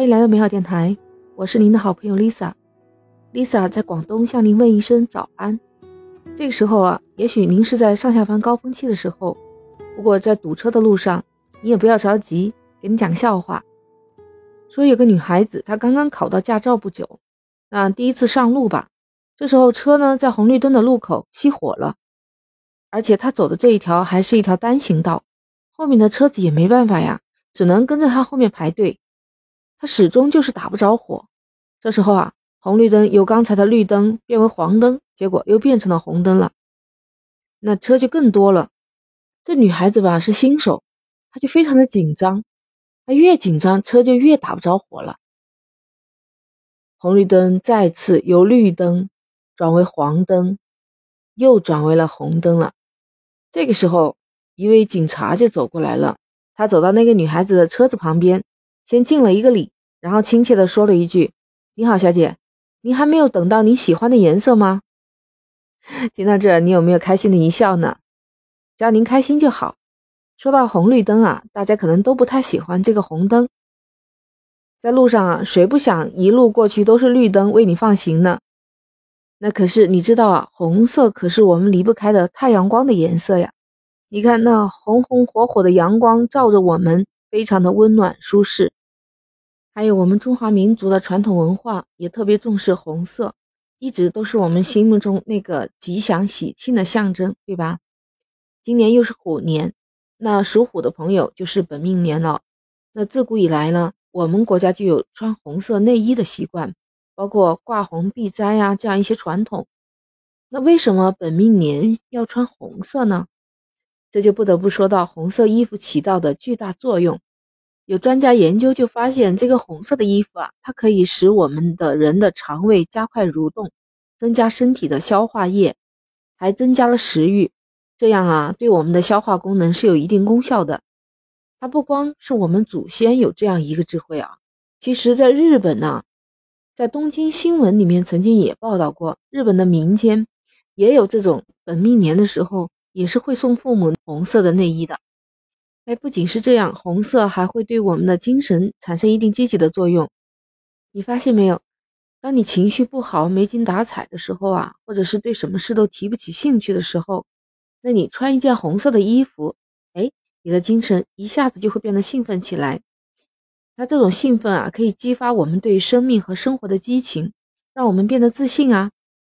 欢迎来到美好电台，我是您的好朋友 Lisa。Lisa 在广东向您问一声早安。这个时候啊，也许您是在上下班高峰期的时候，不过在堵车的路上，你也不要着急。给你讲个笑话，说有个女孩子，她刚刚考到驾照不久，那第一次上路吧。这时候车呢在红绿灯的路口熄火了，而且她走的这一条还是一条单行道，后面的车子也没办法呀，只能跟着她后面排队。他始终就是打不着火。这时候啊，红绿灯由刚才的绿灯变为黄灯，结果又变成了红灯了。那车就更多了。这女孩子吧是新手，她就非常的紧张。她越紧张，车就越打不着火了。红绿灯再次由绿灯转为黄灯，又转为了红灯了。这个时候，一位警察就走过来了。他走到那个女孩子的车子旁边。先敬了一个礼，然后亲切地说了一句：“你好，小姐，您还没有等到你喜欢的颜色吗？” 听到这，你有没有开心的一笑呢？只要您开心就好。说到红绿灯啊，大家可能都不太喜欢这个红灯。在路上啊，谁不想一路过去都是绿灯为你放行呢？那可是你知道啊，红色可是我们离不开的太阳光的颜色呀。你看那红红火火的阳光照着我们，非常的温暖舒适。还有我们中华民族的传统文化也特别重视红色，一直都是我们心目中那个吉祥喜庆的象征，对吧？今年又是虎年，那属虎的朋友就是本命年了。那自古以来呢，我们国家就有穿红色内衣的习惯，包括挂红避灾呀这样一些传统。那为什么本命年要穿红色呢？这就不得不说到红色衣服起到的巨大作用。有专家研究就发现，这个红色的衣服啊，它可以使我们的人的肠胃加快蠕动，增加身体的消化液，还增加了食欲。这样啊，对我们的消化功能是有一定功效的。它不光是我们祖先有这样一个智慧啊，其实在日本呢，在东京新闻里面曾经也报道过，日本的民间也有这种本命年的时候，也是会送父母红色的内衣的。哎，不仅是这样，红色还会对我们的精神产生一定积极的作用。你发现没有？当你情绪不好、没精打采的时候啊，或者是对什么事都提不起兴趣的时候，那你穿一件红色的衣服，哎，你的精神一下子就会变得兴奋起来。那这种兴奋啊，可以激发我们对生命和生活的激情，让我们变得自信啊。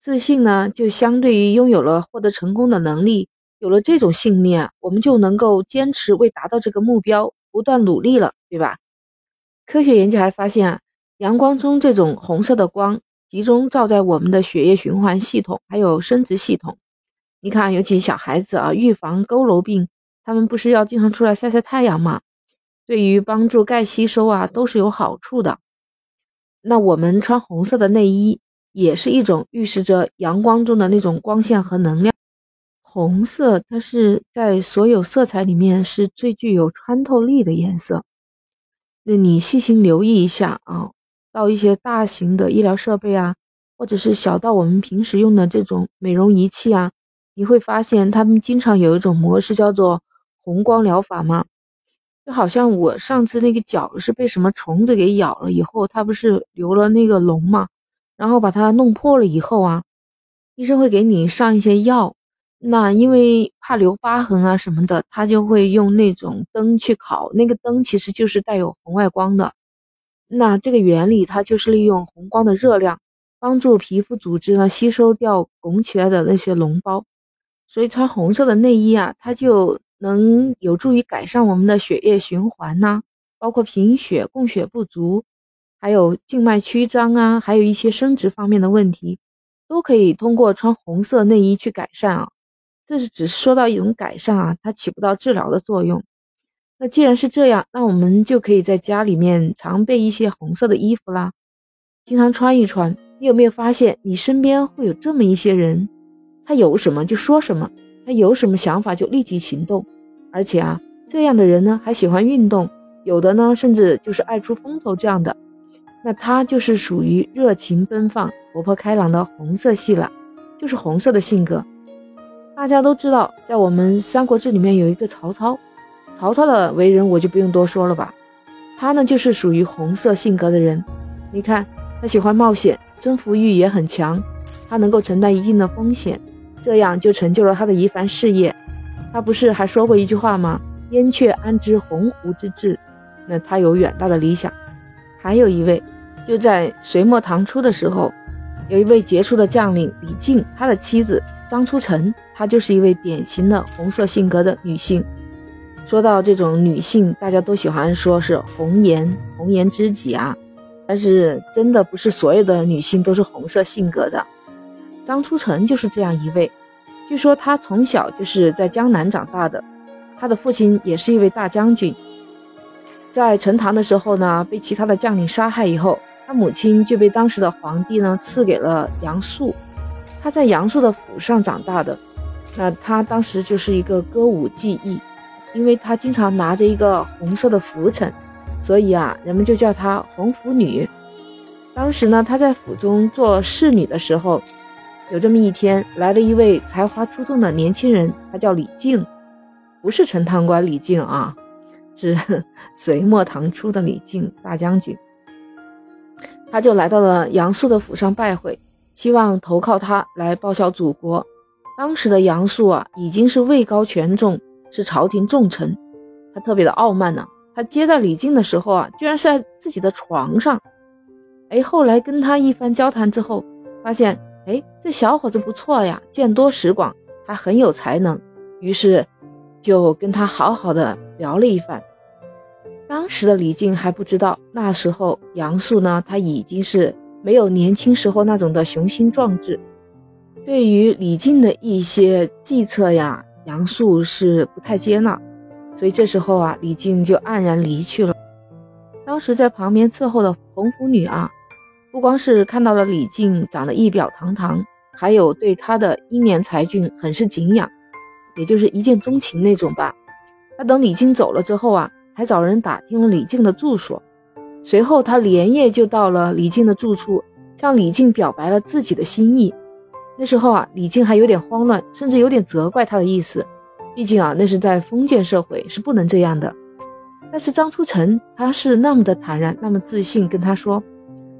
自信呢，就相对于拥有了获得成功的能力。有了这种信念，我们就能够坚持为达到这个目标不断努力了，对吧？科学研究还发现啊，阳光中这种红色的光集中照在我们的血液循环系统，还有生殖系统。你看，尤其小孩子啊，预防佝偻病，他们不是要经常出来晒晒太阳吗？对于帮助钙吸收啊，都是有好处的。那我们穿红色的内衣，也是一种预示着阳光中的那种光线和能量。红色，它是在所有色彩里面是最具有穿透力的颜色。那你细心留意一下啊，到一些大型的医疗设备啊，或者是小到我们平时用的这种美容仪器啊，你会发现他们经常有一种模式叫做红光疗法吗？就好像我上次那个脚是被什么虫子给咬了以后，它不是留了那个脓嘛，然后把它弄破了以后啊，医生会给你上一些药。那因为怕留疤痕啊什么的，他就会用那种灯去烤，那个灯其实就是带有红外光的。那这个原理，它就是利用红光的热量，帮助皮肤组织呢吸收掉拱起来的那些脓包。所以穿红色的内衣啊，它就能有助于改善我们的血液循环呐，包括贫血、供血不足，还有静脉曲张啊，还有一些生殖方面的问题，都可以通过穿红色内衣去改善啊。这是只是说到一种改善啊，它起不到治疗的作用。那既然是这样，那我们就可以在家里面常备一些红色的衣服啦，经常穿一穿。你有没有发现，你身边会有这么一些人，他有什么就说什么，他有什么想法就立即行动，而且啊，这样的人呢还喜欢运动，有的呢甚至就是爱出风头这样的，那他就是属于热情奔放、活泼开朗的红色系了，就是红色的性格。大家都知道，在我们《三国志》里面有一个曹操，曹操的为人我就不用多说了吧。他呢就是属于红色性格的人。你看，他喜欢冒险，征服欲也很强，他能够承担一定的风险，这样就成就了他的一番事业。他不是还说过一句话吗？燕雀安知鸿鹄之志？那他有远大的理想。还有一位，就在隋末唐初的时候，有一位杰出的将领李靖，他的妻子张初成，她就是一位典型的红色性格的女性。说到这种女性，大家都喜欢说是红颜，红颜知己啊。但是真的不是所有的女性都是红色性格的。张初成就是这样一位。据说她从小就是在江南长大的，她的父亲也是一位大将军。在陈唐的时候呢，被其他的将领杀害以后，她母亲就被当时的皇帝呢赐给了杨素。她在杨素的府上长大的。那她当时就是一个歌舞伎艺。因为她经常拿着一个红色的拂尘，所以啊，人们就叫她红拂女。当时呢，她在府中做侍女的时候，有这么一天，来了一位才华出众的年轻人，他叫李靖，不是陈塘关李靖啊，是 隋末唐初的李靖大将军。他就来到了杨素的府上拜会，希望投靠他来报效祖国。当时的杨素啊，已经是位高权重。是朝廷重臣，他特别的傲慢呢。他接待李靖的时候啊，居然是在自己的床上。哎，后来跟他一番交谈之后，发现哎，这小伙子不错呀，见多识广，还很有才能。于是就跟他好好的聊了一番。当时的李靖还不知道，那时候杨素呢，他已经是没有年轻时候那种的雄心壮志。对于李靖的一些计策呀。杨素是不太接纳，所以这时候啊，李靖就黯然离去了。当时在旁边伺候的红拂女啊，不光是看到了李靖长得仪表堂堂，还有对他的英年才俊很是敬仰，也就是一见钟情那种吧。他等李靖走了之后啊，还找人打听了李靖的住所，随后他连夜就到了李靖的住处，向李靖表白了自己的心意。那时候啊，李靖还有点慌乱，甚至有点责怪他的意思。毕竟啊，那是在封建社会，是不能这样的。但是张初成他是那么的坦然，那么自信，跟他说：“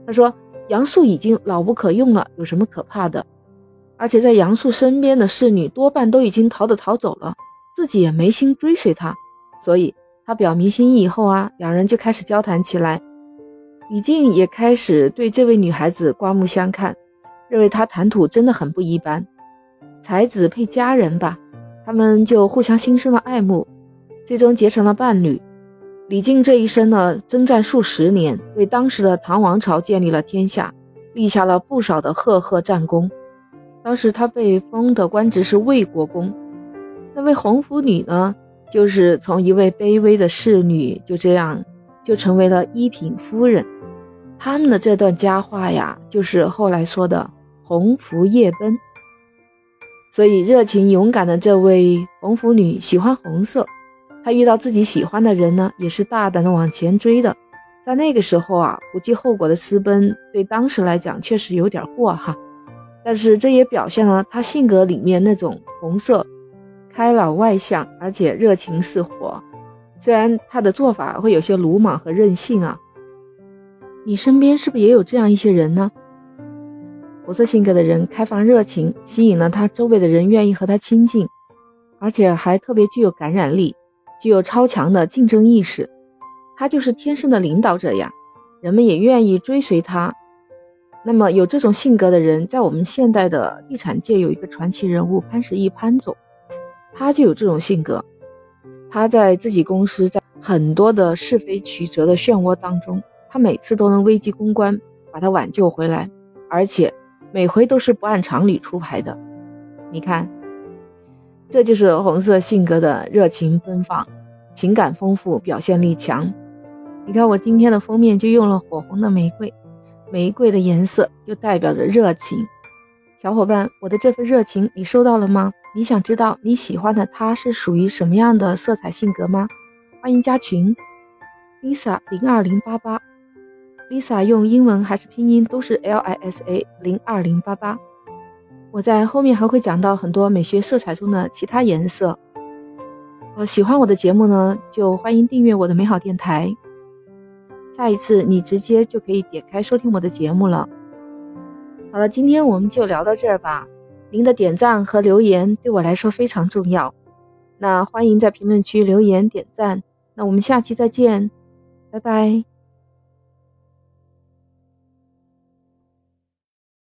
他说杨素已经老无可用了，有什么可怕的？而且在杨素身边的侍女多半都已经逃的逃走了，自己也没心追随他。所以他表明心意以后啊，两人就开始交谈起来。李靖也开始对这位女孩子刮目相看。”认为她谈吐真的很不一般，才子配佳人吧，他们就互相心生了爱慕，最终结成了伴侣。李靖这一生呢，征战数十年，为当时的唐王朝建立了天下，立下了不少的赫赫战功。当时他被封的官职是魏国公。那位红拂女呢，就是从一位卑微的侍女，就这样就成为了一品夫人。他们的这段佳话呀，就是后来说的。红福夜奔，所以热情勇敢的这位红福女喜欢红色。她遇到自己喜欢的人呢，也是大胆的往前追的。在那个时候啊，不计后果的私奔，对当时来讲确实有点过哈。但是这也表现了她性格里面那种红色、开朗外向，而且热情似火。虽然她的做法会有些鲁莽和任性啊，你身边是不是也有这样一些人呢？红色性格的人开放热情，吸引了他周围的人愿意和他亲近，而且还特别具有感染力，具有超强的竞争意识。他就是天生的领导者呀，人们也愿意追随他。那么有这种性格的人，在我们现代的地产界有一个传奇人物潘石屹潘总，他就有这种性格。他在自己公司在很多的是非曲折的漩涡当中，他每次都能危机公关，把他挽救回来，而且。每回都是不按常理出牌的，你看，这就是红色性格的热情奔放，情感丰富，表现力强。你看我今天的封面就用了火红的玫瑰，玫瑰的颜色就代表着热情。小伙伴，我的这份热情你收到了吗？你想知道你喜欢的他是属于什么样的色彩性格吗？欢迎加群，Lisa 零二零八八。Lisa 用英文还是拼音都是 L I S A 零二零八八。我在后面还会讲到很多美学色彩中的其他颜色。呃，喜欢我的节目呢，就欢迎订阅我的美好电台。下一次你直接就可以点开收听我的节目了。好了，今天我们就聊到这儿吧。您的点赞和留言对我来说非常重要，那欢迎在评论区留言点赞。那我们下期再见，拜拜。